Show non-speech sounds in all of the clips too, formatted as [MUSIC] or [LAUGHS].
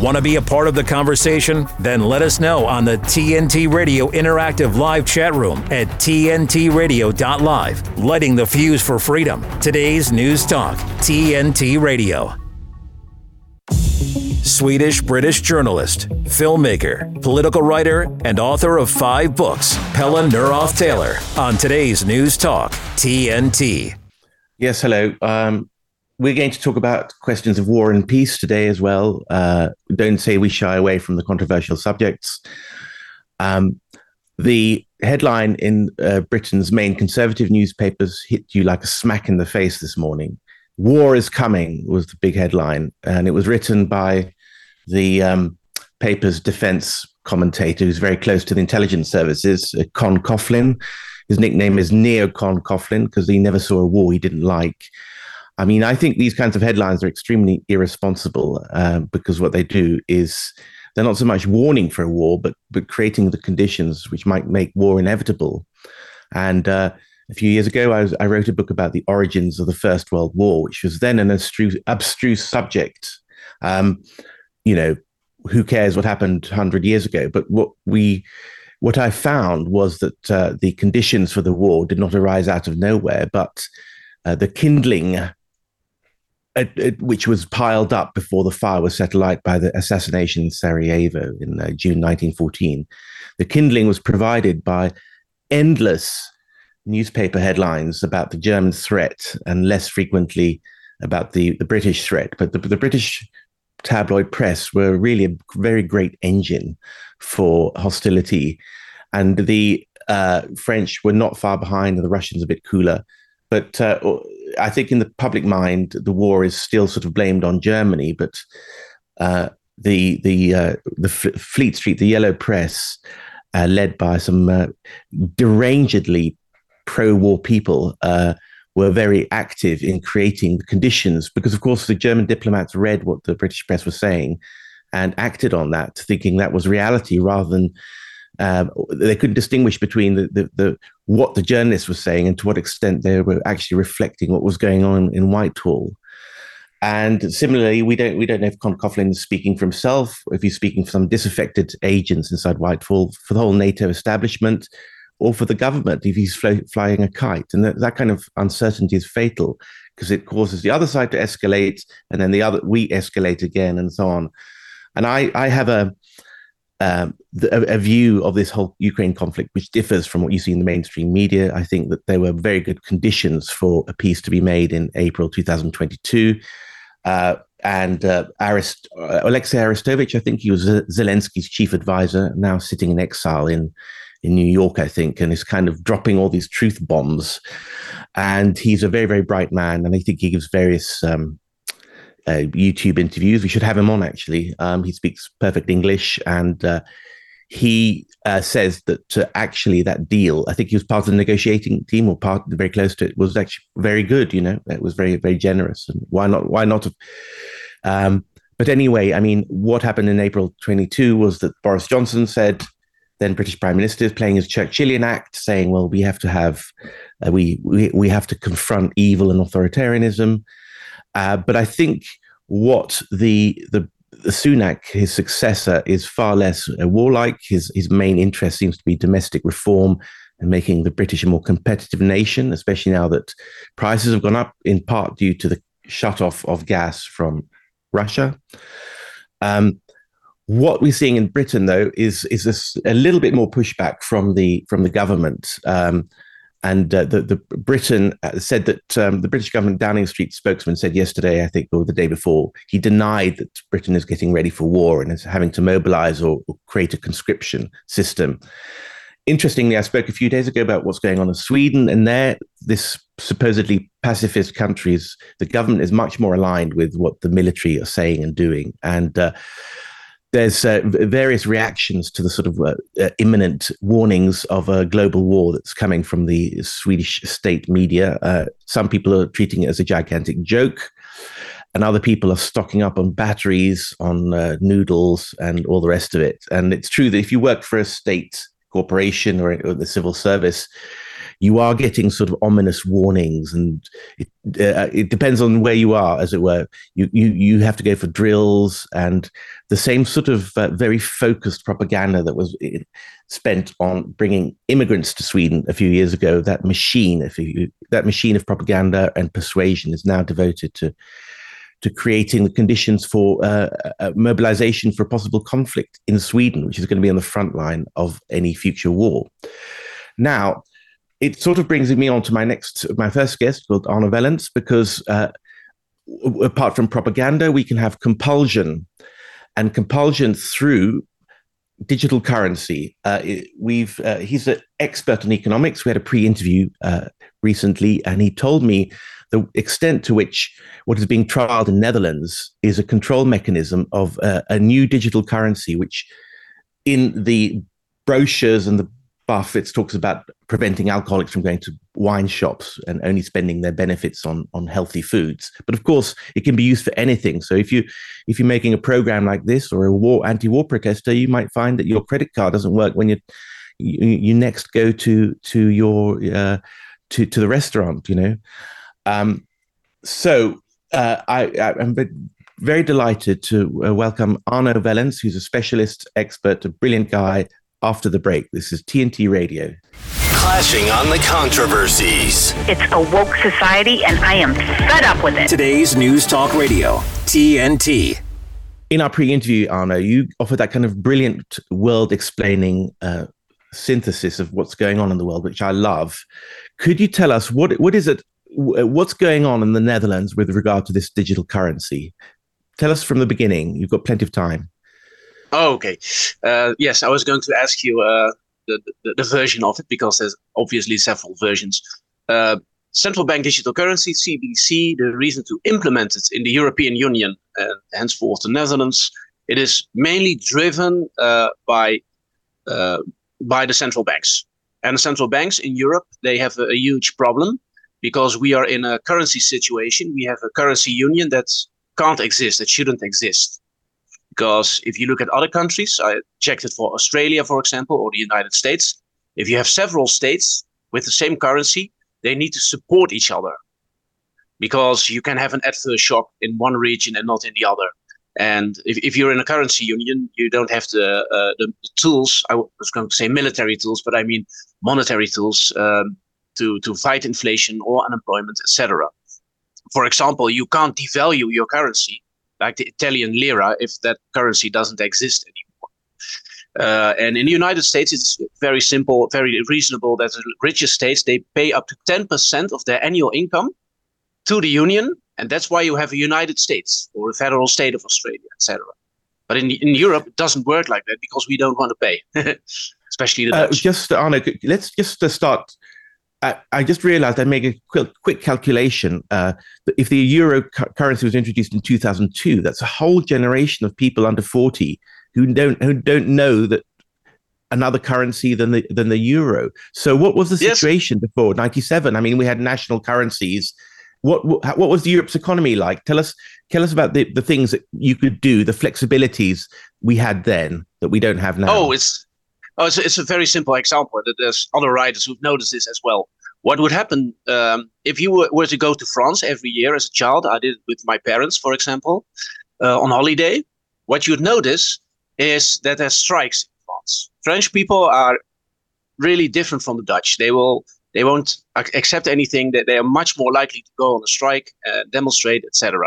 Want to be a part of the conversation? Then let us know on the TNT Radio Interactive Live chat room at TNTRadio.live. Lighting the fuse for freedom. Today's News Talk, TNT Radio. Swedish British journalist, filmmaker, political writer, and author of five books, Pelle Neroth Taylor, on today's News Talk, TNT. Yes, hello. Um, we're going to talk about questions of war and peace today as well. Uh, don't say we shy away from the controversial subjects. Um, the headline in uh, Britain's main conservative newspapers hit you like a smack in the face this morning. War is coming was the big headline, and it was written by the um, paper's defense commentator, who's very close to the intelligence services, uh, Con Coughlin. His nickname is Neo Con Coughlin because he never saw a war he didn't like. I mean, I think these kinds of headlines are extremely irresponsible uh, because what they do is they're not so much warning for a war, but but creating the conditions which might make war inevitable. And uh, a few years ago, I, was, I, wrote a book about the origins of the First World War, which was then an abstruse, abstruse subject. Um, you know, who cares what happened 100 years ago? But what we what I found was that uh, the conditions for the war did not arise out of nowhere, but uh, the kindling which was piled up before the fire was set alight by the assassination in Sarajevo in uh, June 1914. The kindling was provided by endless newspaper headlines about the German threat and less frequently about the, the British threat. But the, the British tabloid press were really a very great engine for hostility. And the uh, French were not far behind, and the Russians a bit cooler. But uh, I think in the public mind, the war is still sort of blamed on Germany. But uh, the the uh, the Fleet Street, the Yellow Press, uh, led by some uh, derangedly pro-war people, uh, were very active in creating the conditions. Because of course, the German diplomats read what the British press was saying and acted on that, thinking that was reality rather than um, they couldn't distinguish between the, the, the, what the journalists were saying and to what extent they were actually reflecting what was going on in Whitehall. And similarly, we don't we don't know if Con Coughlin is speaking for himself, if he's speaking for some disaffected agents inside Whitehall, for the whole NATO establishment, or for the government if he's fly, flying a kite. And that, that kind of uncertainty is fatal because it causes the other side to escalate, and then the other we escalate again, and so on. And I I have a um, the, a, view of this whole Ukraine conflict, which differs from what you see in the mainstream media. I think that there were very good conditions for a peace to be made in April 2022. Uh, and uh, Arist- uh, Alexei Arestovich, I think he was Zelensky's chief advisor, now sitting in exile in in New York, I think, and is kind of dropping all these truth bombs. And he's a very, very bright man, and I think he gives various um, uh, YouTube interviews. We should have him on actually. Um, he speaks perfect English and uh, he uh, says that uh, actually that deal, I think he was part of the negotiating team or part very close to it, was actually very good. You know, it was very very generous. And why not? Why not? Um, but anyway, I mean, what happened in April 22 was that Boris Johnson said, then British Prime Minister is playing his Churchillian act, saying, "Well, we have to have, uh, we, we we have to confront evil and authoritarianism." Uh, but I think what the the the Sunak, his successor, is far less warlike. His his main interest seems to be domestic reform and making the British a more competitive nation, especially now that prices have gone up in part due to the shut off of gas from Russia. Um, what we're seeing in Britain, though, is is a, a, little bit more pushback from the from the government. Um, and uh, the, the Britain uh, said that um, the British government Downing Street spokesman said yesterday, I think, or the day before, he denied that Britain is getting ready for war and is having to mobilize or, or create a conscription system. Interestingly, I spoke a few days ago about what's going on in Sweden, and there, this supposedly pacifist countries, the government is much more aligned with what the military are saying and doing, and. Uh, there's uh, various reactions to the sort of uh, uh, imminent warnings of a global war that's coming from the Swedish state media. Uh, some people are treating it as a gigantic joke, and other people are stocking up on batteries, on uh, noodles, and all the rest of it. And it's true that if you work for a state corporation or, or the civil service, you are getting sort of ominous warnings, and it, uh, it depends on where you are, as it were. You you you have to go for drills and the same sort of uh, very focused propaganda that was uh, spent on bringing immigrants to Sweden a few years ago. That machine, if you, that machine of propaganda and persuasion, is now devoted to to creating the conditions for uh, mobilization for a possible conflict in Sweden, which is going to be on the front line of any future war. Now, it sort of brings me on to my next, my first guest, called Arno Wellens, because uh, apart from propaganda, we can have compulsion, and compulsion through digital currency. Uh, we've uh, he's an expert in economics. We had a pre-interview uh, recently, and he told me the extent to which what is being trialed in Netherlands is a control mechanism of uh, a new digital currency, which in the brochures and the Buffett talks about preventing alcoholics from going to wine shops and only spending their benefits on on healthy foods. But of course, it can be used for anything. So if you if you're making a program like this or a war anti-war protester, you might find that your credit card doesn't work when you you, you next go to to your uh, to to the restaurant. You know, um, so uh, I, am very delighted to uh, welcome Arno Wellens, who's a specialist expert, a brilliant guy. After the break, this is TNT Radio. Clashing on the controversies. It's a woke society, and I am fed up with it. Today's News Talk Radio, TNT. In our pre-interview, Arno, you offered that kind of brilliant world-explaining uh, synthesis of what's going on in the world, which I love. Could you tell us what what is it uh, what's going on in the Netherlands with regard to this digital currency? Tell us from the beginning. You've got plenty of time. Oh, okay. Uh, yes, I was going to ask you uh, the, the, the, version of it because there's obviously several versions. Uh, central bank digital currency, CBDC, the reason to implement it in the European Union and henceforth the Netherlands, it is mainly driven uh, by uh, by the central banks. And the central banks in Europe, they have a, a huge problem because we are in a currency situation. We have a currency union that can't exist, that shouldn't exist. Because if you look at other countries, I checked it for Australia, for example, or the United States. If you have several states with the same currency, they need to support each other because you can have an adverse shock in one region and not in the other. And if, if you're in a currency union, you don't have the, uh, the, the tools. I was going to say military tools, but I mean monetary tools um, to, to fight inflation or unemployment, etc. For example, you can't devalue your currency, like the Italian lira, if that currency doesn't exist anymore. Uh, and in the United States, it's very simple, very reasonable that the richest states they pay up to 10% of their annual income to the union, and that's why you have a United States or a federal state of Australia, etc. But in in Europe, it doesn't work like that because we don't want to pay, [LAUGHS] especially the uh, just Arno, let's just uh, start I, I just realized I made a quick, quick calculation. Uh, if the euro cu- currency was introduced in 2002, that's a whole generation of people under 40 who don't who don't know that another currency than the than the euro. So what was the situation yes. before 97? I mean, we had national currencies. What, what what was Europe's economy like? Tell us tell us about the, the things that you could do, the flexibilities we had then that we don't have now. Oh, it's Oh, it's, it's a very simple example. There's other writers who've noticed this as well. What would happen um, if you were, were, to go to France every year as a child? I did it with my parents, for example, uh, on holiday. What you'd notice is that there's strikes in France. French people are really different from the Dutch. They will they won't accept anything. That they are much more likely to go on a strike, uh, demonstrate, etc.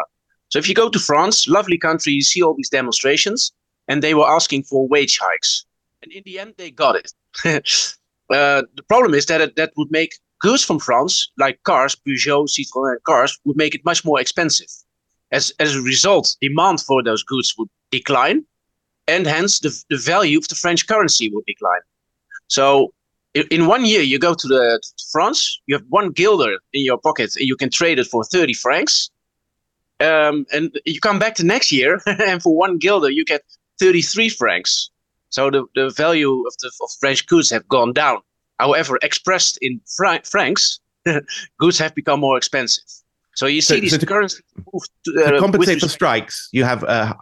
So if you go to France, lovely country, you see all these demonstrations, and they were asking for wage hikes and in the end they got it. [LAUGHS] uh, the problem is that it, that would make goods from France, like cars, Peugeot, Citroën cars, would make it much more expensive. As as a result, demand for those goods would decline, and hence the the value of the French currency would decline. So. In one year, you go to the to France. You have one guilder in your pocket, and you can trade it for thirty francs. Um, and you come back the next year, [LAUGHS] and for one guilder, you get thirty-three francs. So the, the value of the of French goods have gone down. However, expressed in fr- francs, [LAUGHS] goods have become more expensive. So you see so, these so to, currencies to, uh, to compensate for strikes. You have uh,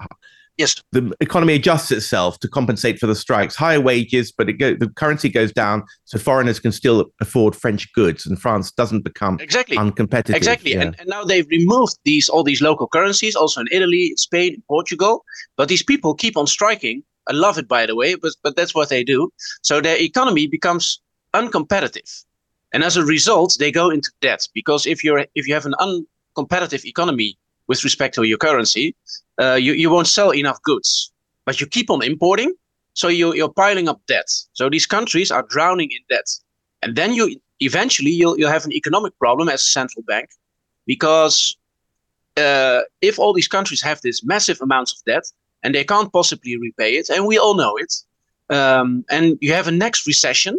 Yes. The economy adjusts itself to compensate for the strikes. Higher wages, but it go, the currency goes down, so foreigners can still afford French goods, and France doesn't become exactly uncompetitive. Exactly, yeah. and, and now they've removed these all these local currencies, also in Italy, Spain, Portugal. But these people keep on striking. I love it, by the way, but but that's what they do. So their economy becomes uncompetitive, and as a result, they go into debt because if you're if you have an uncompetitive economy with respect to your currency, uh, you, you won't sell enough goods, but you keep on importing. So you, you're piling up debt. So these countries are drowning in debt. And then you eventually you'll, you'll have an economic problem as a central bank because uh, if all these countries have this massive amounts of debt and they can't possibly repay it, and we all know it, um, and you have a next recession,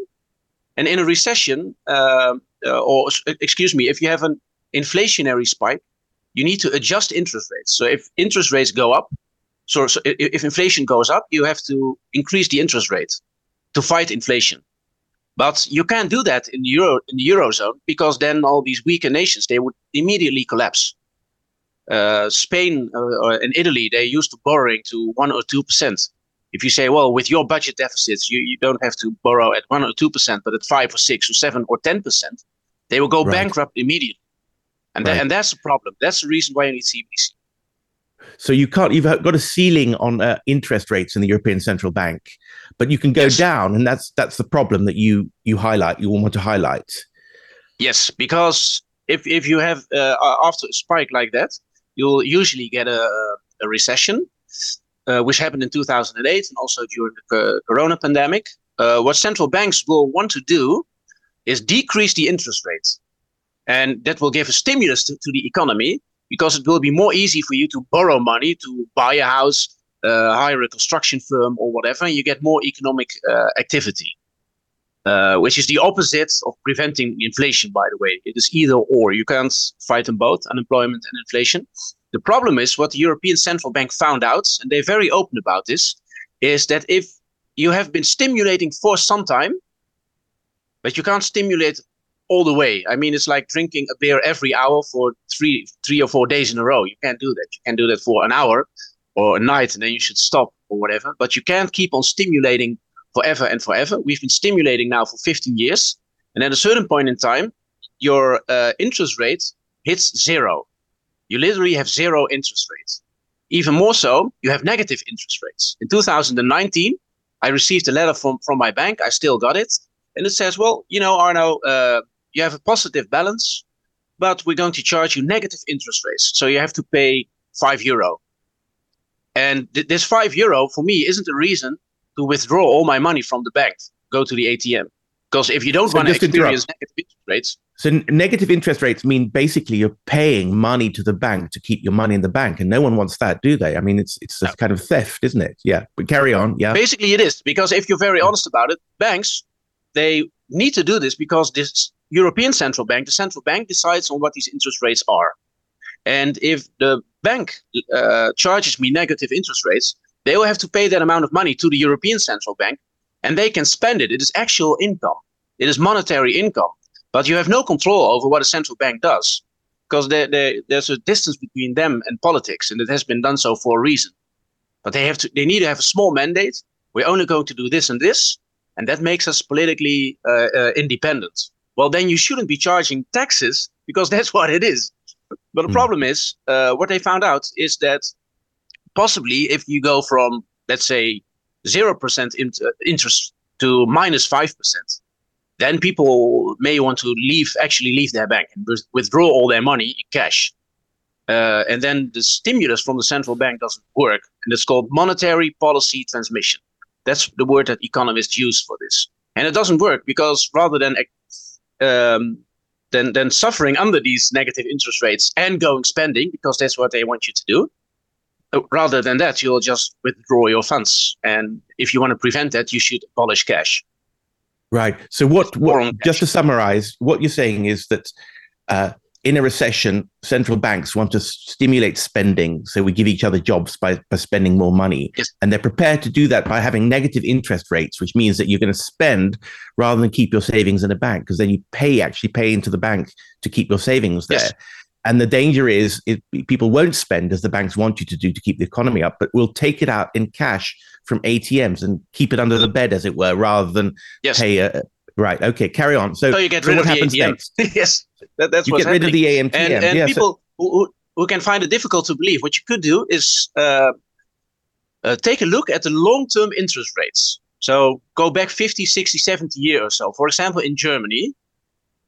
and in a recession, uh, uh, or excuse me, if you have an inflationary spike, you need to adjust interest rates. So if interest rates go up, so, so if inflation goes up, you have to increase the interest rate to fight inflation. But you can't do that in the euro in the eurozone because then all these weaker nations they would immediately collapse. Uh, Spain uh, and Italy they used to borrowing to one or two percent. If you say, well, with your budget deficits, you, you don't have to borrow at one or two percent, but at five or six or seven or ten percent, they will go right. bankrupt immediately. And, right. that, and that's the problem. That's the reason why you need CBDC. So you can't. You've got a ceiling on uh, interest rates in the European Central Bank, but you can go yes. down, and that's that's the problem that you you highlight. You want to highlight. Yes, because if if you have uh, after a spike like that, you'll usually get a, a recession, uh, which happened in 2008 and also during the Corona pandemic. Uh, what central banks will want to do is decrease the interest rates and that will give a stimulus to, to the economy because it will be more easy for you to borrow money to buy a house, uh, hire a construction firm, or whatever. And you get more economic uh, activity, uh, which is the opposite of preventing inflation, by the way. It is either or. You can't fight them both, unemployment and inflation. The problem is what the European Central Bank found out, and they're very open about this, is that if you have been stimulating for some time, but you can't stimulate all the way. I mean, it's like drinking a beer every hour for three, three or four days in a row. You can't do that. You can do that for an hour or a night, and then you should stop or whatever. But you can't keep on stimulating forever and forever. We've been stimulating now for 15 years, and at a certain point in time, your uh, interest rate hits zero. You literally have zero interest rates. Even more so, you have negative interest rates. In 2019, I received a letter from, from my bank. I still got it. And it says, well, you know, Arno, uh, you have a positive balance, but we're going to charge you negative interest rates. So you have to pay five euro. And th- this five euro for me isn't a reason to withdraw all my money from the bank, go to the ATM. Because if you don't so want to experience negative interest rates. So negative interest rates mean basically you're paying money to the bank to keep your money in the bank, and no one wants that, do they? I mean, it's it's a no. kind of theft, isn't it? Yeah, but carry on. Yeah. Basically, it is because if you're very honest about it, banks they need to do this because this European Central Bank, the central bank decides on what these interest rates are. And if the bank uh, charges me negative interest rates, they will have to pay that amount of money to the European Central Bank and they can spend it. It is actual income, it is monetary income. But you have no control over what a central bank does because there's a distance between them and politics, and it has been done so for a reason. But they have to, they need to have a small mandate. We're only going to do this and this, and that makes us politically uh, uh, independent well, then you shouldn't be charging taxes because [LAUGHS] that's what it is. But the mm. problem is, uh, what they found out is that possibly if you go from, let's say, 0% in- uh, interest to minus 5%, then people may want to leave, actually leave their bank and withdraw all their money in cash. Uh, and then the stimulus from the central bank doesn't work. And it's called monetary policy transmission. That's the word that economists use for this. And it doesn't work because rather than um, than than suffering under these negative interest rates and going spending because that's what they want you to do. Uh, rather than that, you'll just withdraw your funds, and if you want to prevent that, you should abolish cash. Right. So what? what just to summarize, what you're saying is that uh, in a recession, central banks want to stimulate spending. So we give each other jobs by, by spending more money. Yes. And they're prepared to do that by having negative interest rates, which means that you're going to spend rather than keep your savings in a bank, because then you pay actually pay into the bank to keep your savings there. Yes. And the danger is it, people won't spend as the banks want you to do to keep the economy up, but will take it out in cash from ATMs and keep it under the bed, as it were, rather than yes. pay a. Right. Okay. Carry on. So, so you get so rid what of happens the ATM. next? [LAUGHS] yes, that, that's you what's get rid happening. of the. And, and yeah, people so, who, who can find it difficult to believe, what you could do is uh, uh, take a look at the long-term interest rates. So go back 50, 60, 70 years or so. For example, in Germany,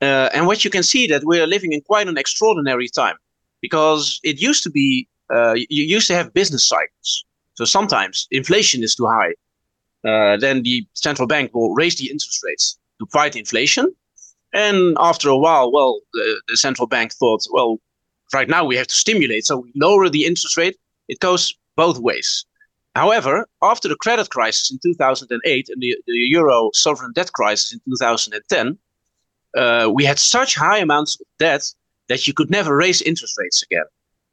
uh, and what you can see that we are living in quite an extraordinary time because it used to be uh, you used to have business cycles. So sometimes inflation is too high, uh, then the central bank will raise the interest rates to fight inflation. And after a while, well, the, the central bank thought, well, right now we have to stimulate, so we lower the interest rate. It goes both ways. However, after the credit crisis in 2008 and the, the euro sovereign debt crisis in 2010, uh, we had such high amounts of debt that you could never raise interest rates again.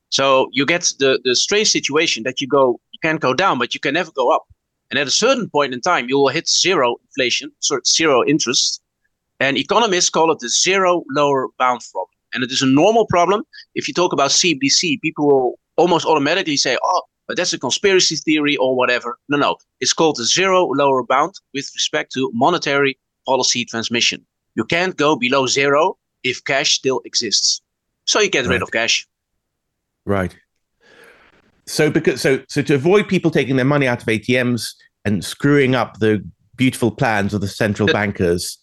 So you get the, the strange situation that you go, you can go down, but you can never go up. And at a certain point in time, you will hit zero inflation, of zero interest. And economists call it the zero lower bound problem. And it is a normal problem. If you talk about CBDC, people will almost automatically say, oh, but that's a conspiracy theory or whatever. No, no. It's called the zero lower bound with respect to monetary policy transmission. You can't go below zero if cash still exists. So you get Right. rid of cash. Right. So because so so to avoid people taking their money out of ATMs and screwing up the beautiful plans of the central Uh, bankers,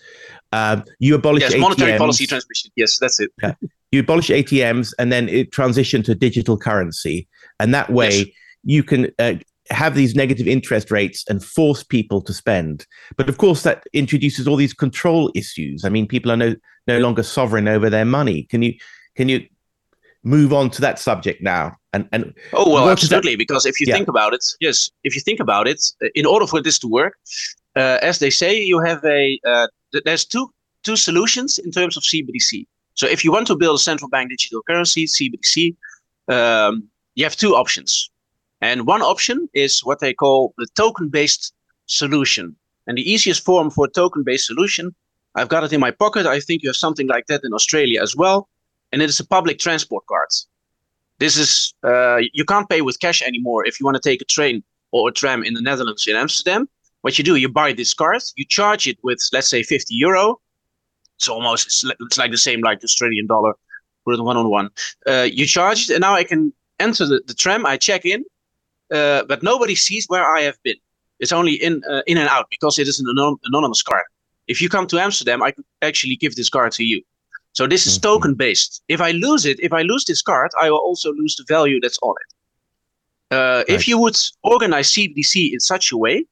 um, you abolish Yes, ATMs. monetary policy transmission. Yes, that's it. you abolish ATMs and then it transition to digital currency, and that way Yes. you can uh, have these negative interest rates and force people to spend. But of course, that introduces all these control issues. I mean, people are no no longer sovereign over their money. Can you can you move on to that subject now? And and Oh well, is that- absolutely. Because if you Yeah. think about it, yes, if you think about it, uh, in order for this to work, uh, as they say, you have a uh, there's two two solutions in terms of CBDC. So if you want to build a central bank digital currency (CBDC), um, you have two options, and one option is what they call the token-based solution. And the easiest form for a token-based solution, I've got it in my pocket. I think you have something like that in Australia as well, and it is a public transport card this is uh, you can't pay with cash anymore if you want to take a train or a tram in the Netherlands in Amsterdam. What you do, you buy this card, you charge it with let's say 50 euro. It's almost it's, like the same like the Australian dollar, put it one on one. Uh, you charge it, and now I can enter the, the tram. I check in, uh, but nobody sees where I have been. It's only in uh, in and out because it is an anon- anonymous card. If you come to Amsterdam, I could actually give this card to you. So this is Mhm. token based. If I lose it, if I lose this card, I will also lose the value that's on it. Uh, If you would organize CBDC in such a way,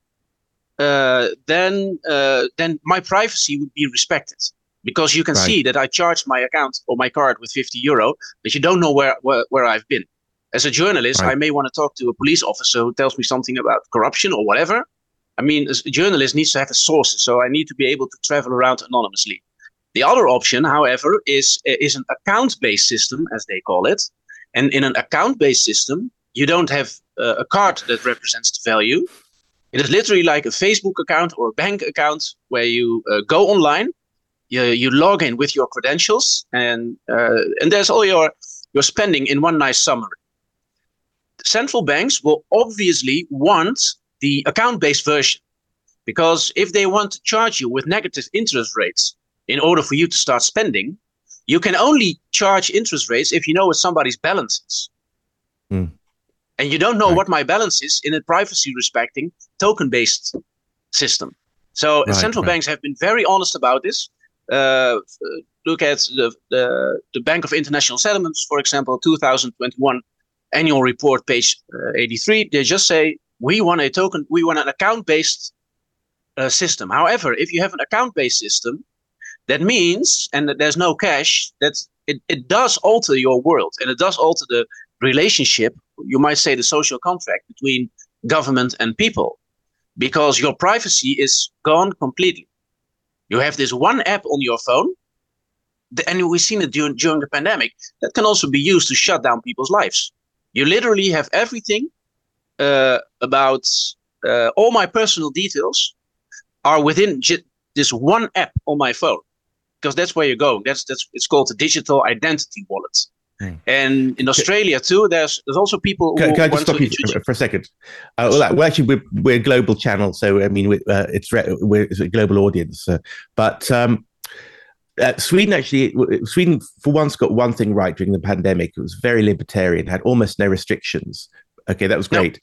uh, then uh, then my privacy would be respected because you can Right. see that I charged my account or my card with 50 euro, but you don't know where where, where I've been. As a journalist, Right. I may want to talk to a police officer who tells me something about corruption or whatever. I mean, as a journalist needs to have a source, so I need to be able to travel around anonymously. The other option, however, is is an account-based system, as they call it. And in an account-based system, you don't have uh, a card that represents the value. It is literally like a Facebook account or a bank account where you uh, go online, you, you log in with your credentials, and uh, and there's all your your spending in one nice summary. Central banks will obviously want the account-based version because if they want to charge you with negative interest rates in order for you to start spending, you can only charge interest rates if you know what somebody's balance is. Hmm. And you don't know Right. what my balance is in a privacy respecting token based system. So Right, central right. banks have been very honest about this. Uh, look at the, the, the Bank of International Settlements, for example, 2021 annual report, page uh, 83. They just say, we want a token, we want an account based uh, system. However, if you have an account based system, that means, and that there's no cash, that it, it does alter your world and it does alter the relationship, you might say the social contract between government and people, because your privacy is gone completely. You have this one app on your phone, and we've seen it during, during the pandemic, that can also be used to shut down people's lives. You literally have everything uh, about uh, all my personal details are within j- this one app on my phone because that's where you're going. That's that's it's called the digital identity wallet. Mm. And in Australia too, there's there's also people. Can, can I just stop you for a second? Uh, well, well, actually, we're, we're a global channel, so I mean, we, uh, it's we're it's a global audience. Uh, but um, uh, Sweden actually, Sweden for once got one thing right during the pandemic. It was very libertarian, had almost no restrictions. Okay, that was great.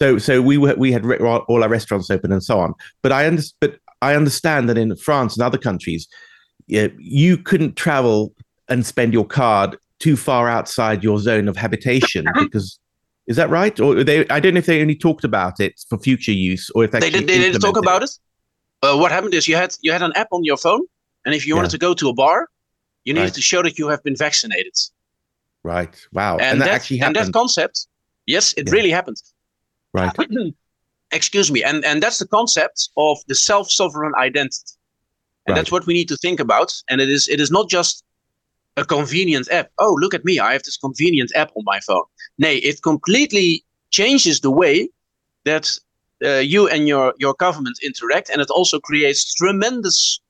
So, so we were we had all our restaurants open and so on. But I under, but I understand that in France and other countries, you couldn't travel and spend your card too far outside your zone of habitation uh-huh. because is that right? Or they? I don't know if they only talked about it for future use or if they did. They didn't talk about it. Uh, what happened is you had you had an app on your phone, and if you yeah. wanted to go to a bar, you needed right. to show that you have been vaccinated. Right. Wow. And, and that, that, actually happened. And that concept, yes, it yeah. really happened. Right. [CLEARS THROAT] Excuse me. And and that's the concept of the self-sovereign identity. And right. that's what we need to think about. And it is it is not just a convenient app. Oh, look at me. I have this convenient app on my phone. Nay, it completely changes the way that uh, you and your, your government interact. And it also creates tremendous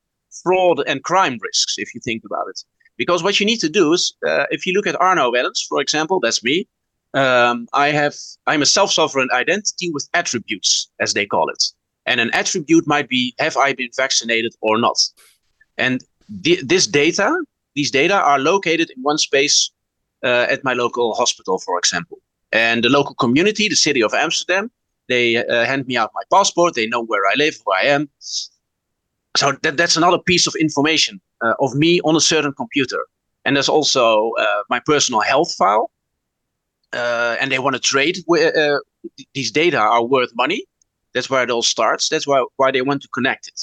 fraud and crime risks, if you think about it. Because what you need to do is, uh, if you look at Arno Wellens, for example, that's me. Um, I have I'm a self-sovereign identity with attributes, as they call it. And an attribute might be have I been vaccinated or not. And this data these data are located in one space uh, at my local hospital, for example. And the local community, the city of Amsterdam, they uh, hand me out my passport. They know where I live, who I am. So that, that's another piece of information uh, of me on a certain computer. And there's also uh, my personal health file. Uh, and they want to trade. Uh, these data are worth money. That's where it all starts. That's why, why they want to connect it.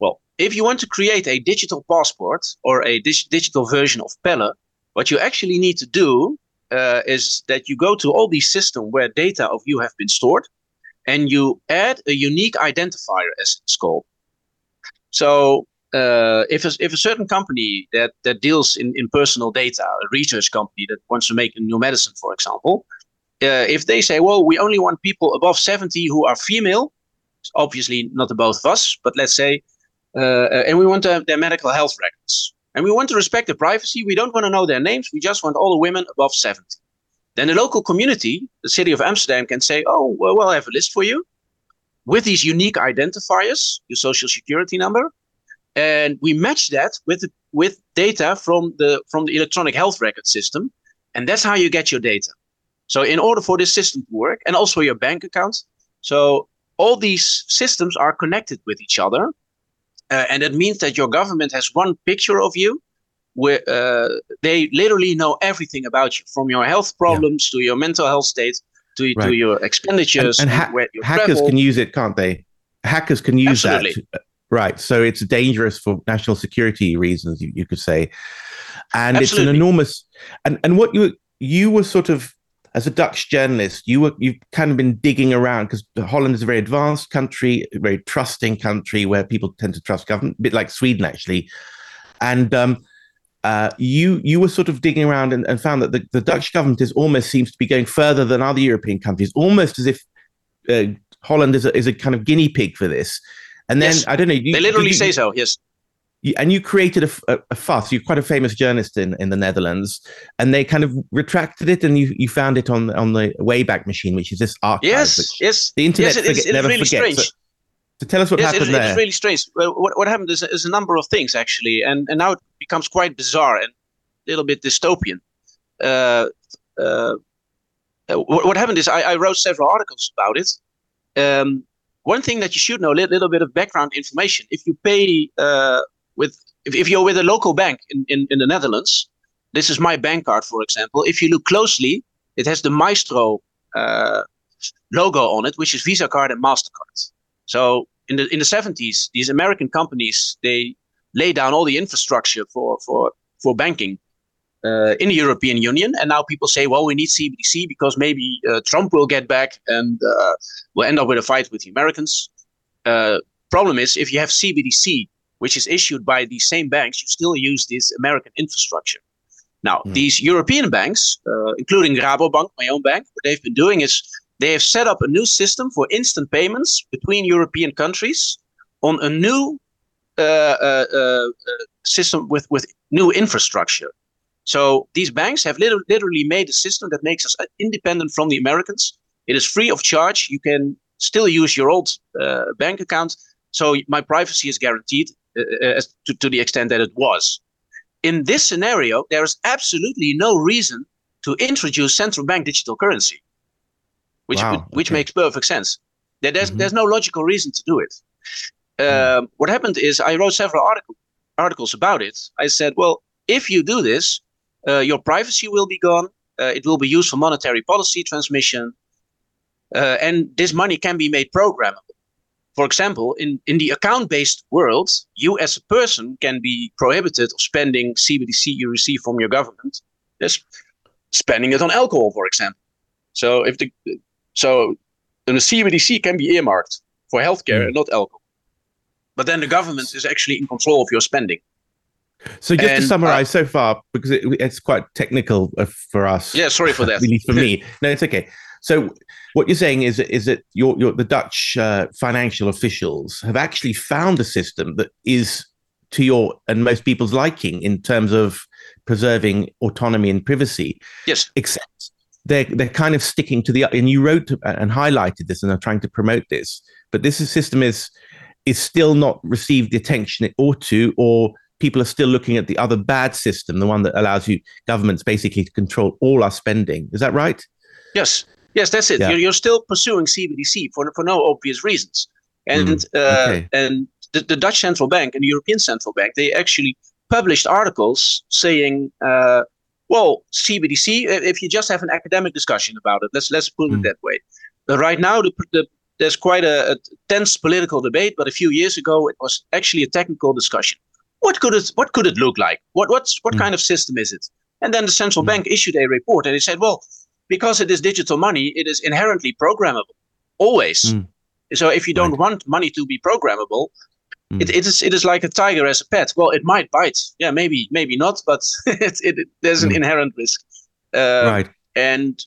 Well, if you want to create a digital passport or a dig- digital version of Pelle, what you actually need to do uh, is that you go to all these systems where data of you have been stored and you add a unique identifier as it's called. So uh, if, a, if a certain company that, that deals in, in personal data, a research company that wants to make a new medicine, for example, uh, if they say, well, we only want people above 70 who are female, obviously not the both of us, but let's say uh, and we want their medical health records. And we want to respect their privacy. We don't want to know their names. We just want all the women above 70. Then the local community, the city of Amsterdam, can say, oh, well, we'll have a list for you with these unique identifiers, your social security number. And we match that with, with data from the, from the electronic health record system. And that's how you get your data. So in order for this system to work, and also your bank account, so all these systems are connected with each other uh, and that means that your government has one picture of you where uh, they literally know everything about you from your health problems yeah. to your mental health state to, right. to your expenditures. And, and ha- hackers travel. can use it, can't they? Hackers can use Absolutely. that. Right. So it's dangerous for national security reasons, you, you could say. And Absolutely. it's an enormous. And, and what you you were sort of as a Dutch journalist, you were you've kind of been digging around because Holland is a very advanced country, a very trusting country where people tend to trust government, a bit like Sweden actually. And um, uh, you you were sort of digging around and, and found that the, the, Dutch government is almost seems to be going further than other European countries, almost as if uh, Holland is a, is a kind of guinea pig for this. And then yes. I don't know. You, they literally you, say so. Yes and you created a, a, fuss. You're quite a famous journalist in, in the Netherlands, and they kind of retracted it, and you, you found it on on the Wayback Machine, which is this archive. Yes, yes. The internet yes, it forget, never really forgets. So, tell us what yes, happened it, there. It's really strange. Well, what, what happened is, is a number of things actually, and and now it becomes quite bizarre and a little bit dystopian. Uh, uh, what, what, happened is I, I, wrote several articles about it. Um, one thing that you should know, a little, little bit of background information. If you pay uh, with if, if you're with a local bank in, in, in the Netherlands, this is my bank card, for example. If you look closely, it has the Maestro uh, logo on it, which is Visa card and Mastercard. So in the in the 70s, these American companies they lay down all the infrastructure for for for banking uh, in the European Union, and now people say, well, we need CBDC because maybe uh, Trump will get back and uh, we'll end up with a fight with the Americans. Uh, problem is, if you have CBDC which is issued by these same banks, you still use this American infrastructure. Now, mm. these European banks, uh, including Rabobank, my own bank, what they've been doing is they have set up a new system for instant payments between European countries on a new uh, uh, uh system with, with new infrastructure. So these banks have literally, made a system that makes us independent from the Americans. It is free of charge. You can still use your old uh, bank account. So my privacy is guaranteed uh, uh to, to the extent that it was. In this scenario, there is absolutely no reason to introduce central bank digital currency, which wow, which okay. makes perfect sense. There's Mhm. there's no logical reason to do it. Um, what happened is I wrote several article, articles about it. I said, well, if you do this, uh, your privacy will be gone. Uh, it will be used for monetary policy transmission, uh, and this money can be made programmable. For example, in, in the account based world, you as a person can be prohibited of spending CBDC you receive from your government, just spending it on alcohol, for example. So if the so the CBDC can be earmarked for healthcare Mm. and not alcohol. But then the government is actually in control of your spending. So just to And, uh, summarize so far, because it, it's quite technical uh, for us. Yeah, sorry for that. [LAUGHS] at least for me. [LAUGHS] No, it's okay. So what you're saying is is that your, your the Dutch uh, financial officials have actually found a system that is to your and most people's liking in terms of preserving autonomy and privacy. Yes. Except they're they're kind of sticking to the and you wrote and highlighted this and are trying to promote this, but this system is is still not received the attention it ought to, or people are still looking at the other bad system, the one that allows you governments basically to control all our spending. Is that right? Yes, yes, that's it. Yeah. You're, you're still pursuing CBDC for for no obvious reasons, and Mm, uh, okay. and the, the Dutch central bank and the European central bank they actually published articles saying, uh, well, CBDC. If you just have an academic discussion about it, let's let's put Mm. it that way. But right now, the, the there's quite a, a tense political debate, but a few years ago it was actually a technical discussion. What could it what could it look like? What what's what Mm. kind of system is it? And then the central Mm. bank issued a report and they said, well, because it is digital money, it is inherently programmable, always. Mm. So if you don't Right. want money to be programmable, Mm. it, it is it is like a tiger as a pet. Well, it might bite. Yeah, maybe maybe not, but it, [LAUGHS] it, it- there's an Mm. inherent risk. Uh, right. and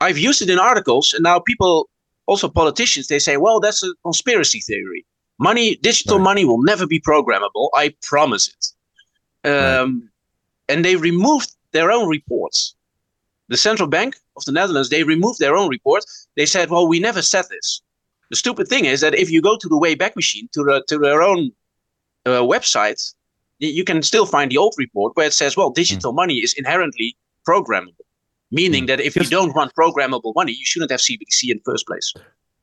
I've used it in articles, and now people, also politicians, they say, well, that's a conspiracy theory. Money, digital Right. money will never be programmable. I promise it. Um, And they removed their own reports. The central bank of the Netherlands, they removed their own report. They said, well, we never said this. The stupid thing is that if you go to the Wayback Machine, to, the, to their own uh, website, you can still find the old report where it says, well, digital money is inherently programmable. Meaning Mm. that if you don't want programmable money, you shouldn't have CBDC in the first place.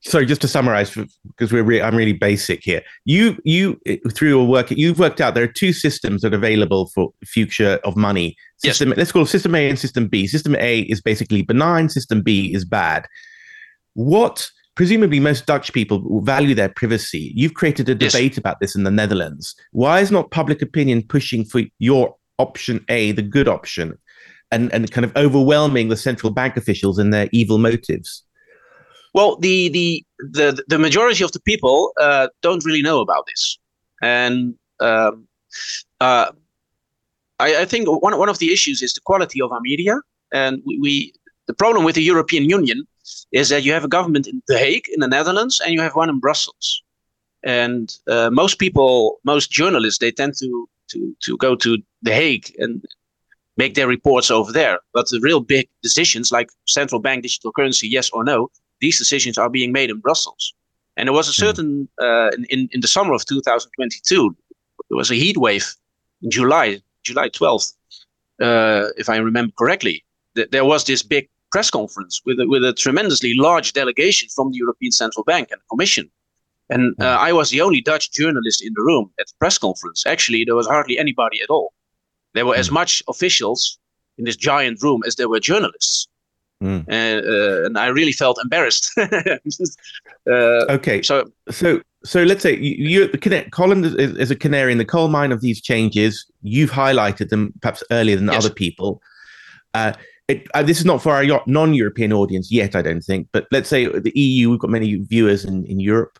Sorry, just to summarize, because we're re- I'm really basic here. You you through your work, you've worked out there are two systems that are available for future of money. Yes. System let's call it system A and system B. System A is basically benign. System B is bad. What presumably most Dutch people value their privacy. You've created a Yes. debate about this in the Netherlands. Why is not public opinion pushing for your option A, the good option, and and kind of overwhelming the central bank officials and their evil motives? Well, the the the, the majority of the people uh, don't really know about this, and um, uh, I, I think one one of the issues is the quality of our media, and we, we the problem with the European Union is that you have a government in The Hague in the Netherlands and you have one in Brussels, and uh, most people, most journalists, they tend to to to go to The Hague and make their reports over there. But the real big decisions, like central bank digital currency, yes or no, these decisions are being made in Brussels. And there was a certain uh, in, in in the summer of 2022, there was a heat wave in July, July 12th, uh, if I remember correctly. Th- there was this big press conference with a, with a tremendously large delegation from the European Central Bank and the Commission. And uh, I was the only Dutch journalist in the room at the press conference. Actually, there was hardly anybody at all. There were as much officials in this giant room as there were journalists. Mm. And, uh, and I really felt embarrassed. [LAUGHS] uh, Okay, so so so let's say you, you Holland is, is a canary in the coal mine of these changes. You've highlighted them perhaps earlier than Yes. other people. It, uh, this is not for our non-European audience yet, I don't think. But let's say the EU, we've got many viewers in, in Europe,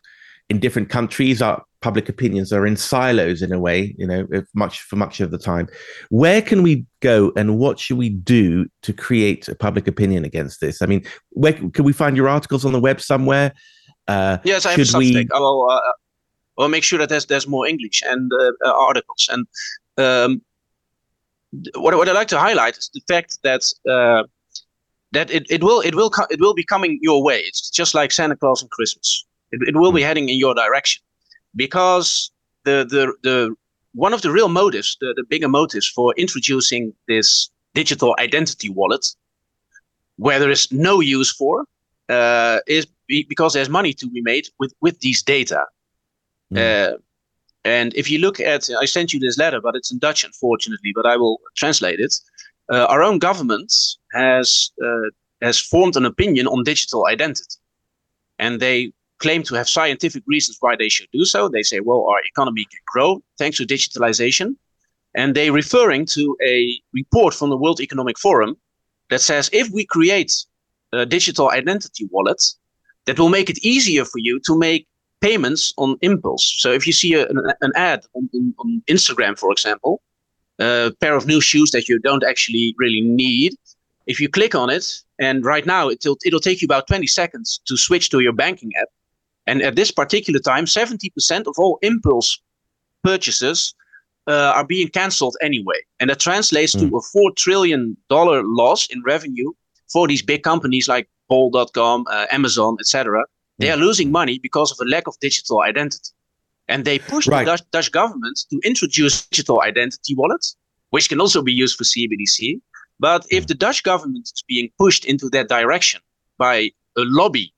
in different countries. Our public opinions are in silos in a way, you know, if much for much of the time. Where can we go, and what should we do to create a public opinion against this? I mean, where can we find your articles on the web somewhere? Uh, Yes, I have something. We- I will, uh, I will make sure that there's there's more English and uh, uh, articles. And um, what, what I like to highlight is the fact that uh, that it, it will it will co- it will be coming your way. It's just like Santa Claus and Christmas. It, it will be hmm. heading in your direction because the the the one of the real motives, the, the bigger motives for introducing this digital identity wallet, where there is no use for, uh, is be, because there's money to be made with with these data. Mm. Uh, and if you look at, I sent you this letter, but it's in Dutch, unfortunately, but I will translate it. Uh, our own government has uh, has formed an opinion on digital identity, and they claim to have scientific reasons why they should do so. They say, well, our economy can grow thanks to digitalization, and they referring to a report from the World Economic Forum that says if we create a digital identity wallet, that will make it easier for you to make payments on impulse. So if you see a, an, an, ad on, on, Instagram, for example, a pair of new shoes that you don't actually really need, if you click on it, and right now it'll it'll take you about 20 seconds to switch to your banking app. And at this particular time, 70% of all impulse purchases uh, are being cancelled anyway. And that translates mm. to hmm. a $4 trillion loss in revenue for these big companies like Bol.com, uh, Amazon, etc. They are losing money because of a lack of digital identity. And they push right. the Dutch, Dutch government to introduce digital identity wallets, which can also be used for CBDC. But if hmm. the Dutch government is being pushed into that direction by a lobby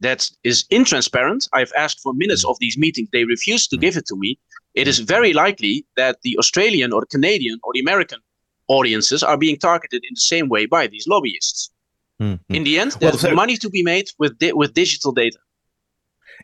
that is intransparent, I've asked for minutes hmm. of these meetings, they refuse to hmm. give it to me. It is very likely that the Australian or the Canadian or the American audiences are being targeted in the same way by these lobbyists. Mm-hmm. In the end, there's well, so, money to be made with di- with digital data.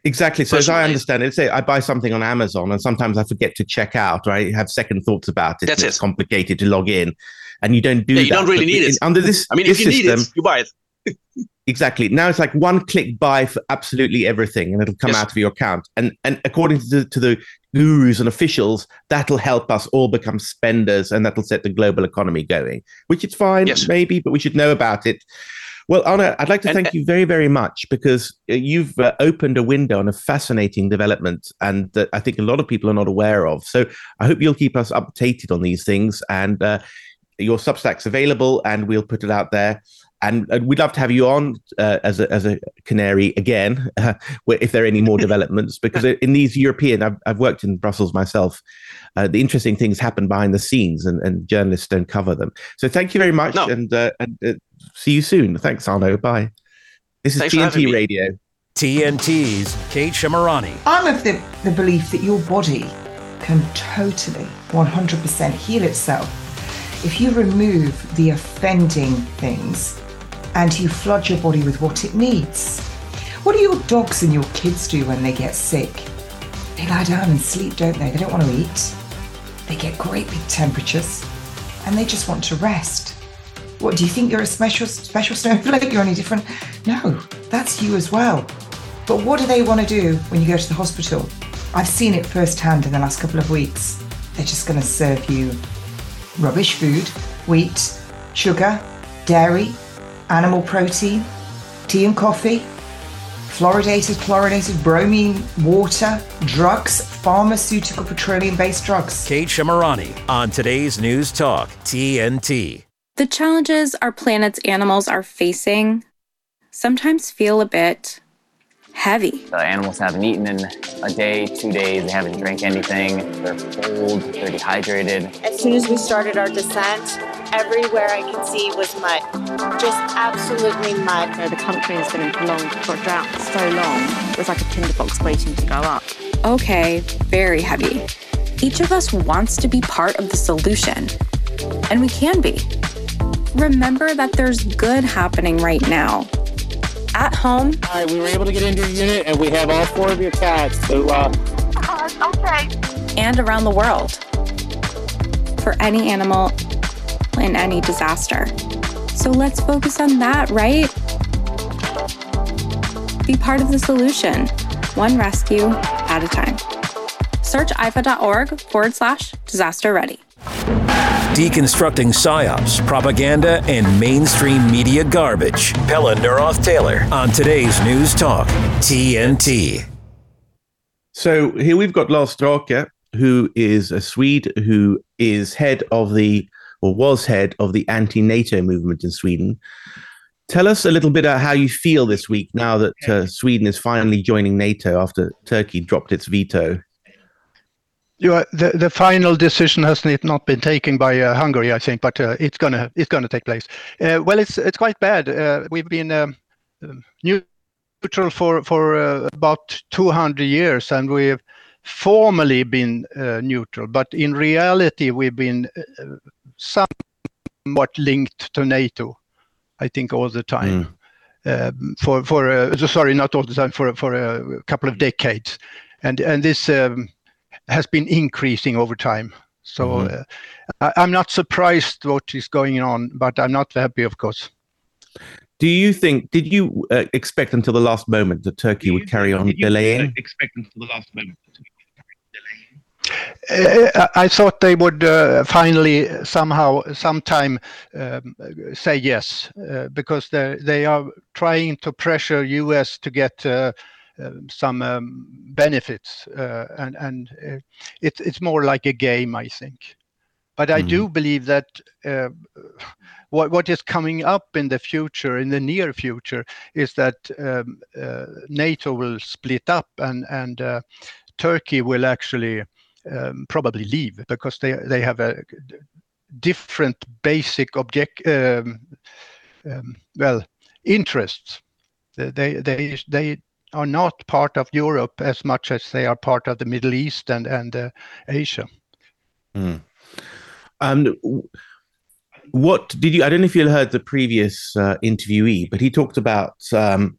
Exactly. So as I understand it, say I buy something on Amazon and sometimes I forget to check out, or I have second thoughts about it. That's it. It's complicated to log in. And you don't do yeah, you that. don't really need it. Under this, I mean, this if you system, need it, you buy it. [LAUGHS] exactly. Now it's like one click buy for absolutely everything and it'll come yes. out of your account. And and according to the, to the gurus and officials, that'll help us all become spenders and that'll set the global economy going, which is fine, yes. maybe, but we should know about it. Well, Arno, I'd like to thank and, you very, very much because uh, you've uh, opened a window on a fascinating development and that I think a lot of people are not aware of. So I hope you'll keep us updated on these things and uh, your Substack's available and we'll put it out there and we'd love to have you on uh, as a as a canary again, [LAUGHS] uh, if there are any more [LAUGHS] developments. Because in these European, I've, I've worked in Brussels myself. Uh, the interesting things happen behind the scenes, and, and, journalists don't cover them. So thank you very much, no. and, uh, and uh, see you soon. Thanks, Arno. Bye. This is Thanks TNT Radio. TNT's Kate Shemirani. I'm of the, the belief that your body can totally 100% heal itself if you remove the offending things and you flood your body with what it needs. What do your dogs and your kids do when they get sick? They lie down and sleep, don't they? They don't want to eat. They get great big temperatures and they just want to rest. What do you think you're a special special [LAUGHS] snowflake? You're any different? No, that's you as well. But what do they want to do when you go to the hospital? I've seen it firsthand in the last couple of weeks. They're just going to serve you rubbish food, wheat, sugar, dairy, animal protein, tea and coffee, fluoridated, chlorinated, bromine, water, drugs, pharmaceutical, petroleum based drugs. Kate Shemirani on today's News Talk, TNT. The challenges our planet's animals are facing sometimes feel a bit heavy. The animals haven't eaten in a day, two days, they haven't drank anything, they're cold, they're dehydrated. As soon as we started our descent, everywhere I could see was mud. Just absolutely mud. You know, the country has been in prolonged drought for so long, it was like a tinderbox waiting to go up. Okay, very heavy. Each of us wants to be part of the solution, and we can be. Remember that there's good happening right now at home. All right, we were able to get into your unit, and we have all four of your cats. So, uh, [LAUGHS] okay. And around the world for any animal in any disaster. So let's focus on that, right? Be part of the solution, one rescue at a time. Search ifaw.org forward slash disaster ready. Deconstructing psyops, propaganda, and mainstream media garbage. Pelle Neroth Taylor on today's News Talk, TNT. So here we've got Lars Drake, who is a Swede who is head of the or was head of the anti-NATO movement in Sweden. Tell us a little bit about how you feel this week now that uh, Sweden is finally joining NATO after Turkey dropped its veto. Yeah, the, the final decision has not been taken by uh, Hungary, I think, but uh, it's gonna it's gonna take place. Uh, well, it's it's quite bad. Uh, we've been um, um, neutral for for uh, about 200 years, and we've formally been uh, neutral, but in reality, we've been somewhat linked to NATO. I think all the time. Mm. for for sorry, not all the time, for for a couple of decades, and and this. Um, has been increasing over time. So mm-hmm. uh, I, am not surprised what is going on, but I'm not happy, of course. Do you think? Did you uh, expect until the last moment that Turkey would carry on delaying? Expect until the last moment. Uh, I thought they would uh, finally somehow, sometime, um, say yes, uh, because they they are trying to pressure US to get uh, um, some um, benefits, uh, and and uh, it's it's more like a game, I think. But I do mm-hmm. believe that uh, what what is coming up in the future, in the near future, is that um, NATO will split up and and Turkey will actually um, probably leave because they they have a different basic object um, um, well interests. They they they are not part of Europe as much as they are part of the Middle East and and uh, Asia. Mm. Um, what did you? I don't know if you heard the previous uh, interviewee, but he talked about um,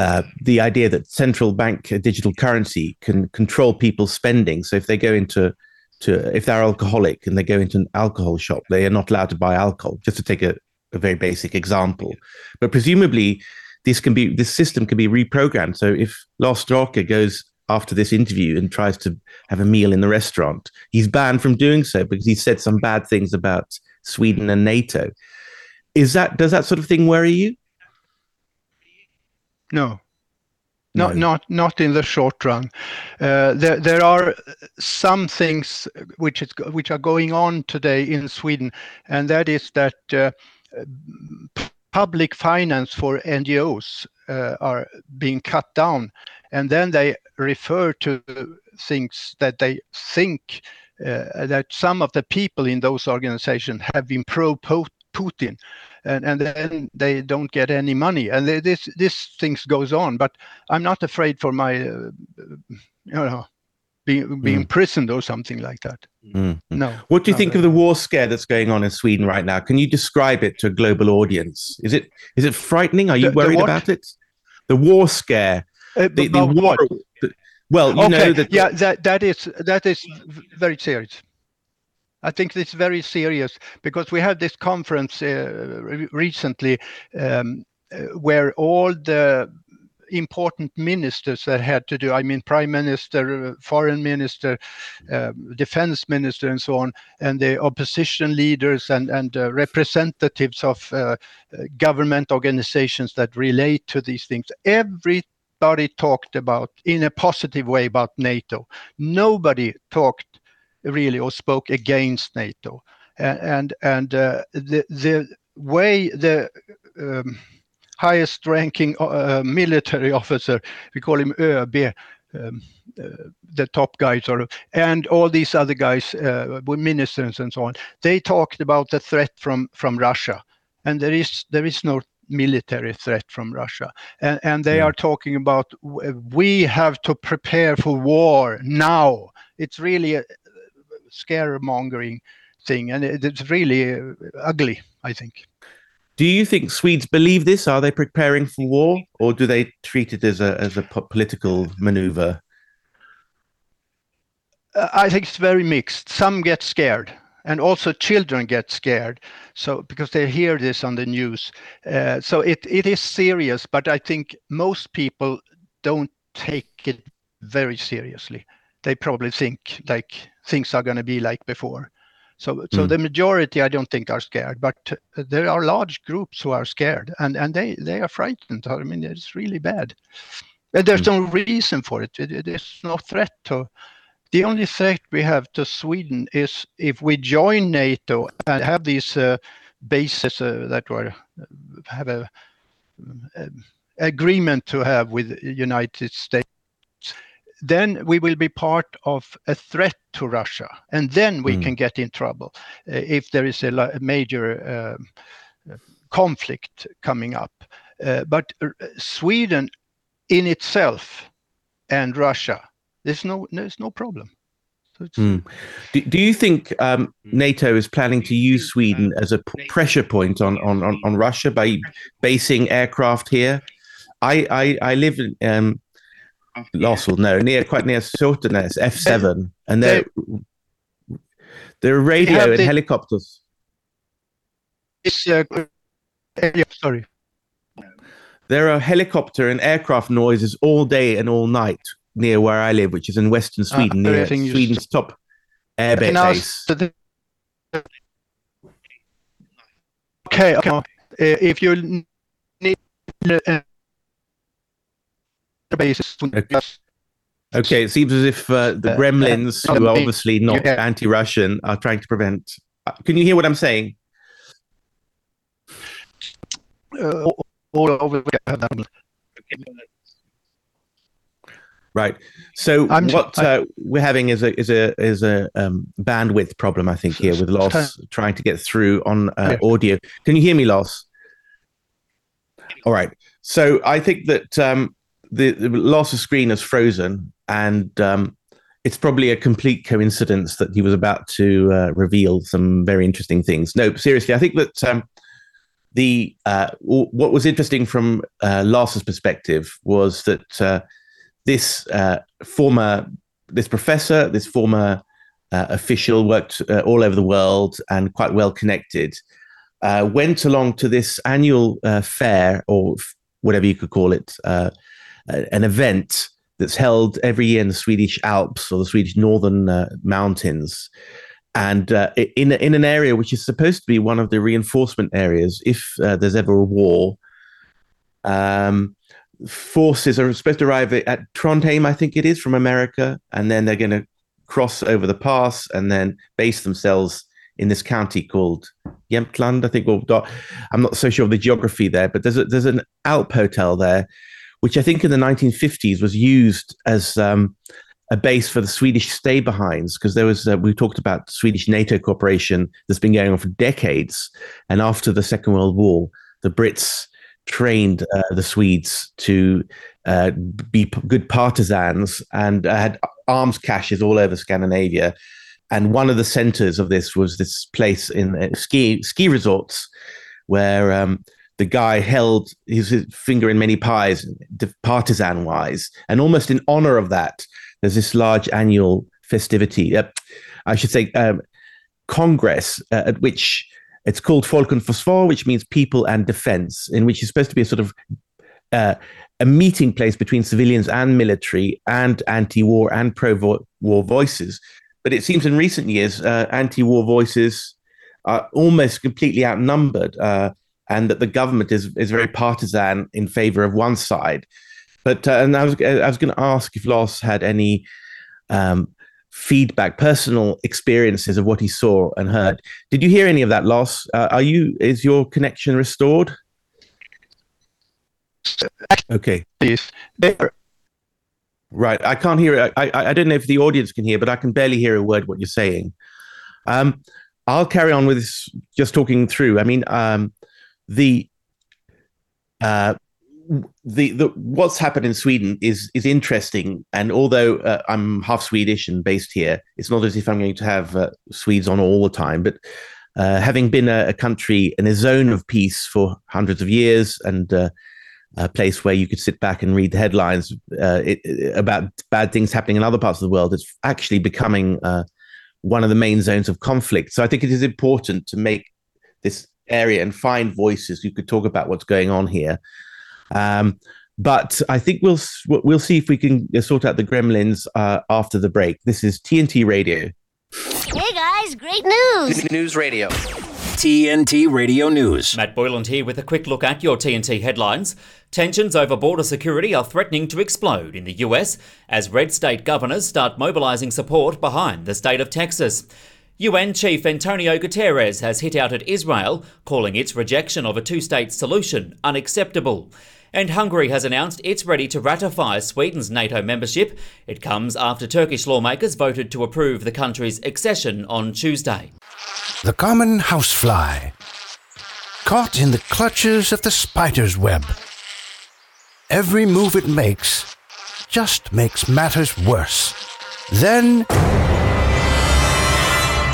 uh, the idea that central bank digital currency can control people's spending. So if they go into to if they're alcoholic and they go into an alcohol shop, they are not allowed to buy alcohol. Just to take a, a very basic example, but presumably this can be this system can be reprogrammed. So if Lars Drake goes after this interview and tries to have a meal in the restaurant, he's banned from doing so because he said some bad things about Sweden and NATO. Is that does that sort of thing worry you? No. No. Not, not, not in the short run. Uh, there, there are some things which is which are going on today in Sweden, and that is that uh, public finance for NGOs uh, are being cut down, and then they refer to things that they think uh, that some of the people in those organizations have been pro Putin, and, and then they don't get any money, and they, this this things goes on. But I'm not afraid for my, uh, you know, being be mm. imprisoned or something like that. Mm. No. What do you think of the war scare that's going on in Sweden right now? Can you describe it to a global audience? Is it is it frightening? Are you the, worried the about it? The war scare. Uh, the, the war, the, well, you okay. know that. Yeah, that that is that is very serious. I think it's very serious because we had this conference uh, recently um, uh, where all the important ministers that had to do. I mean, prime minister, foreign minister, uh, defense minister, and so on, and the opposition leaders and and uh, representatives of uh, government organizations that relate to these things. Everybody talked about in a positive way about NATO. Nobody talked really or spoke against NATO, and and, uh, the the way the um, highest ranking uh, military [LAUGHS] officer, we call him ÖB, um, uh, the top guy sort of, and all these other guys, uh, ministers and so on, they talked about the threat from from Russia, and there is there is no military threat from Russia, and, and they yeah. are talking about we have to prepare for war now. It's really a scaremongering thing, and it's really uh, ugly, I think. Do you think Swedes believe this? Are they preparing for war, or do they treat it as a as a political maneuver? Uh, I think it's very mixed. Some get scared, and also children get scared. So because they hear this on the news, uh, so it it is serious. But I think most people don't take it very seriously. They probably think like things are going to be like before. So, so mm. the majority, I don't think, are scared, but there are large groups who are scared, and and they they are frightened. I mean, it's really bad, and there's mm. no reason for it. it. There's no threat to the only threat we have to Sweden is if we join NATO and have these uh, bases uh, that were have a, a, agreement to have with United States. Then we will be part of a threat to Russia, and then we mm. can get in trouble uh, if there is a, a major um, conflict coming up. Uh, but uh, Sweden in itself and Russia there's no there's no problem. So mm. do, do, you think um, NATO is planning to use Sweden as a p- pressure point on, on, on, on, Russia by basing aircraft here? I I, I live in um, Lossell, no, near quite near Såtenäs, F7, and there there are radio and the, helicopters. Uh, sorry. There are helicopter and aircraft noises all day and all night near where I live, which is in Western ah, Sweden, uh, near Sweden's top air base. Okay, okay. Uh, if you need uh, basis. Okay. okay, it seems as if uh, the uh, gremlins, who are obviously not yeah. anti-Russian, are trying to prevent. Uh, can you hear what I'm saying? Uh, all over. Right. So I'm, what I, uh, we're having is a is a is a um, bandwidth problem, I think, here with Lars trying to get through on uh, audio. Can you hear me, Lars? All right. So I think that um, the, the of screen has frozen, and um, it's probably a complete coincidence that he was about to uh, reveal some very interesting things. No, seriously, I think that um, the uh, what was interesting from uh, Lars's perspective was that uh, this uh, former this professor, this former uh, official, worked all over the world and quite well connected. Went along to this annual fair, or f- whatever you could call it, uh, an event that's held every year in the Swedish Alps or the Swedish northern mountains, and in in an area which is supposed to be one of the reinforcement areas if there's ever a war. Um, forces are supposed to arrive at Trondheim, I think it is, from America, and then they're going to cross over the pass and then base themselves in this county called Jämtland, I think. Or I'm not so sure of the geography there, but there's a, there's an Alp hotel there, which I think in the 1950s was used as um, a base for the Swedish stay-behinds because there was uh, we talked about Swedish NATO cooperation that's been going on for decades, and after the Second World War, the Brits trained uh, the Swedes to uh, be p- good partisans and uh, had arms caches all over Scandinavia. And one of the centers of this was this place in uh, ski ski resorts where um, the guy held his, his, finger in many pies, partisan wise, and almost in honor of that, there's this large annual festivity. Uh, I should say um, congress uh, at which it's called and Försvar, which means people and defense, in which is supposed to be a sort of uh, a meeting place between civilians and military and anti-war and pro-war voices. But it seems in recent years, uh, anti-war voices are almost completely outnumbered, uh, and that the government is is very partisan in favor of one side. But uh, and I was I was going to ask if Lars had any um, feedback, personal experiences of what he saw and heard. Did you hear any of that Lars? Uh, are you? Is your connection restored? Okay. Right. I can't hear it. I, I, I don't know if the audience can hear, but I can barely hear a word what you're saying. Um, I'll carry on with this, just talking through. I mean, um, the uh, the, the what's happened in Sweden is is interesting, and although uh, I'm half Swedish and based here, it's not as if I'm going to have uh, Swedes on all the time. But uh, having been a, a, country in a zone of peace for hundreds of years, and uh, a place where you could sit back and read the headlines uh, it, about bad things happening in other parts of the world, it's actually becoming uh, one of the main zones of conflict. So I think it is important to make this area and find voices who could talk about what's going on here. Um, but I think we'll we'll see if we can sort out the gremlins uh, after the break. This is TNT Radio. Hey guys, great news! News Radio. TNT Radio News. Matt Boyland here with a quick look at your TNT headlines. Tensions over border security are threatening to explode in the US as red state governors start mobilizing support behind the state of Texas. UN Chief Antonio Guterres has hit out at Israel, calling its rejection of a two state solution unacceptable. And Hungary has announced it's ready to ratify Sweden's NATO membership. It comes after Turkish lawmakers voted to approve the country's accession on Tuesday. The common housefly, caught in the clutches of the spider's web. Every move it makes just makes matters worse. Then,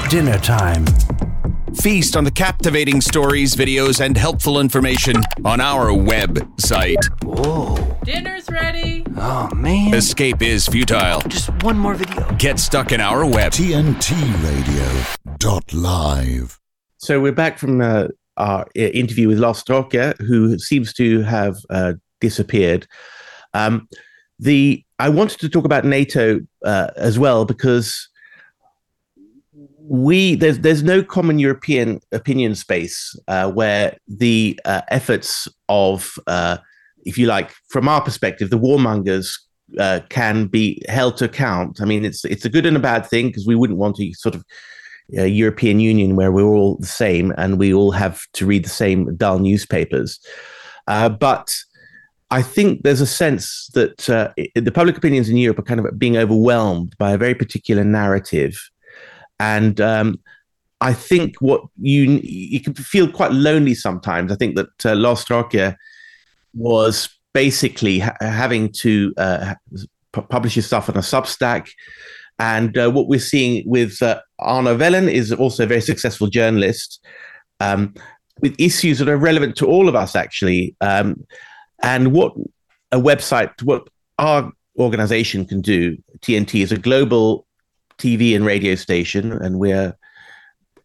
dinner time. Feast on the captivating stories, videos, and helpful information on our website. Whoa. Dinner's ready. Oh, man. Escape is futile. Just one more video. Get stuck in our web. TNT Radio dot live. So we're back from uh, our uh, interview with Lars Drake, who seems to have uh, disappeared. Um, the I wanted to talk about NATO uh, as well because we there's there's no common European opinion space uh, where the uh, efforts of, uh, if you like, from our perspective, the warmongers uh, can be held to account. I mean, it's it's a good and a bad thing because we wouldn't want to sort of uh, European Union where we're all the same and we all have to read the same dull newspapers, uh, but. I think there's a sense that the public opinions in Europe are kind of being overwhelmed by a very particular narrative and um, I think what you you can feel quite lonely sometimes. I think that uh, Lars Drake was basically ha- having to uh, p- publish his stuff on a Substack. And uh, what we're seeing with uh, Arno Wellens is also a very successful journalist um, with issues that are relevant to all of us, actually. Um, and what a website, what our organization can do, TNT, is a global TV and radio station, and we're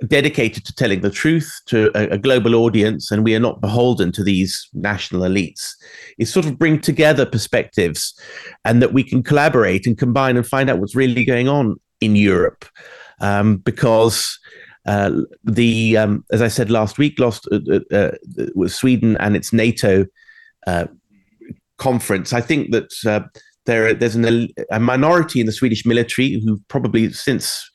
dedicated to telling the truth to a, a, global audience, and we are not beholden to these national elites. Is sort of bring together perspectives, and that we can collaborate and combine and find out what's really going on in Europe, um, because. Uh, the um, as I said last week, lost uh, uh, uh Sweden and its NATO uh, conference. I think that uh, there, there's an, a minority in the Swedish military who probably since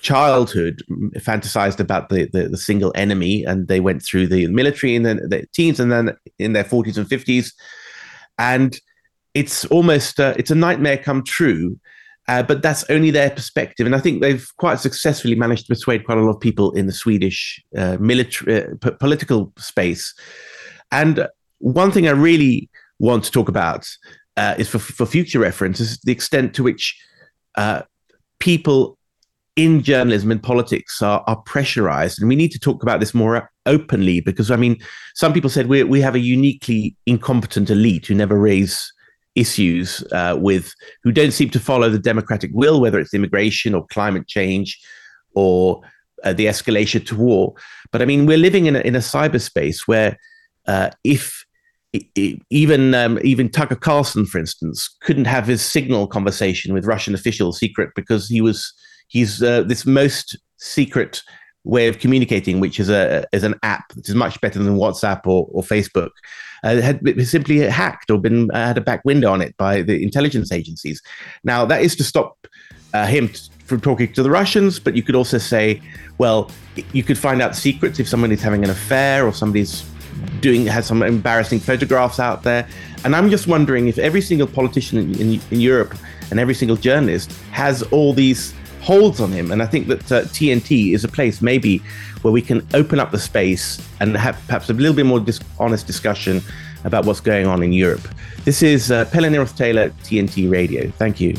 childhood fantasized about the, the, the, single enemy and they went through the military in the teens and then in their 40s and 50s and it's almost uh, it's a nightmare come true uh, but that's only their perspective. And i think they've quite successfully managed to persuade quite a lot of people in the swedish uh, military uh, p- political space. And one thing i really want to talk about uh, is for, for future reference is the extent to which uh, people in journalism and politics are, are pressurized. And we need to talk about this more openly because, I mean, some people said we, we have a uniquely incompetent elite who never raise issues uh, with, who don't seem to follow the democratic will, whether it's immigration or climate change or uh, the escalation to war. But I mean, we're living in a, in a cyberspace where uh, if even um, even Tucker Carlson, for instance, couldn't have his signal conversation with Russian officials secret because he was he's uh, this most secret way of communicating, which is a is an app that is much better than WhatsApp or, or Facebook, uh, had simply hacked or been uh, had a back window on it by the intelligence agencies. Now that is to stop uh, him t- from talking to the Russians, but you could also say, well, you could find out secrets if someone is having an affair or somebody's doing has some embarrassing photographs out there. And I'm just wondering if every single politician in, in, in Europe and every single journalist has all these holds on him. And I think that uh, TNT is a place maybe where we can open up the space and have perhaps a little bit more dis- honest discussion about what's going on in Europe. This is uh, Pelle Taylor, TNT Radio. Thank you.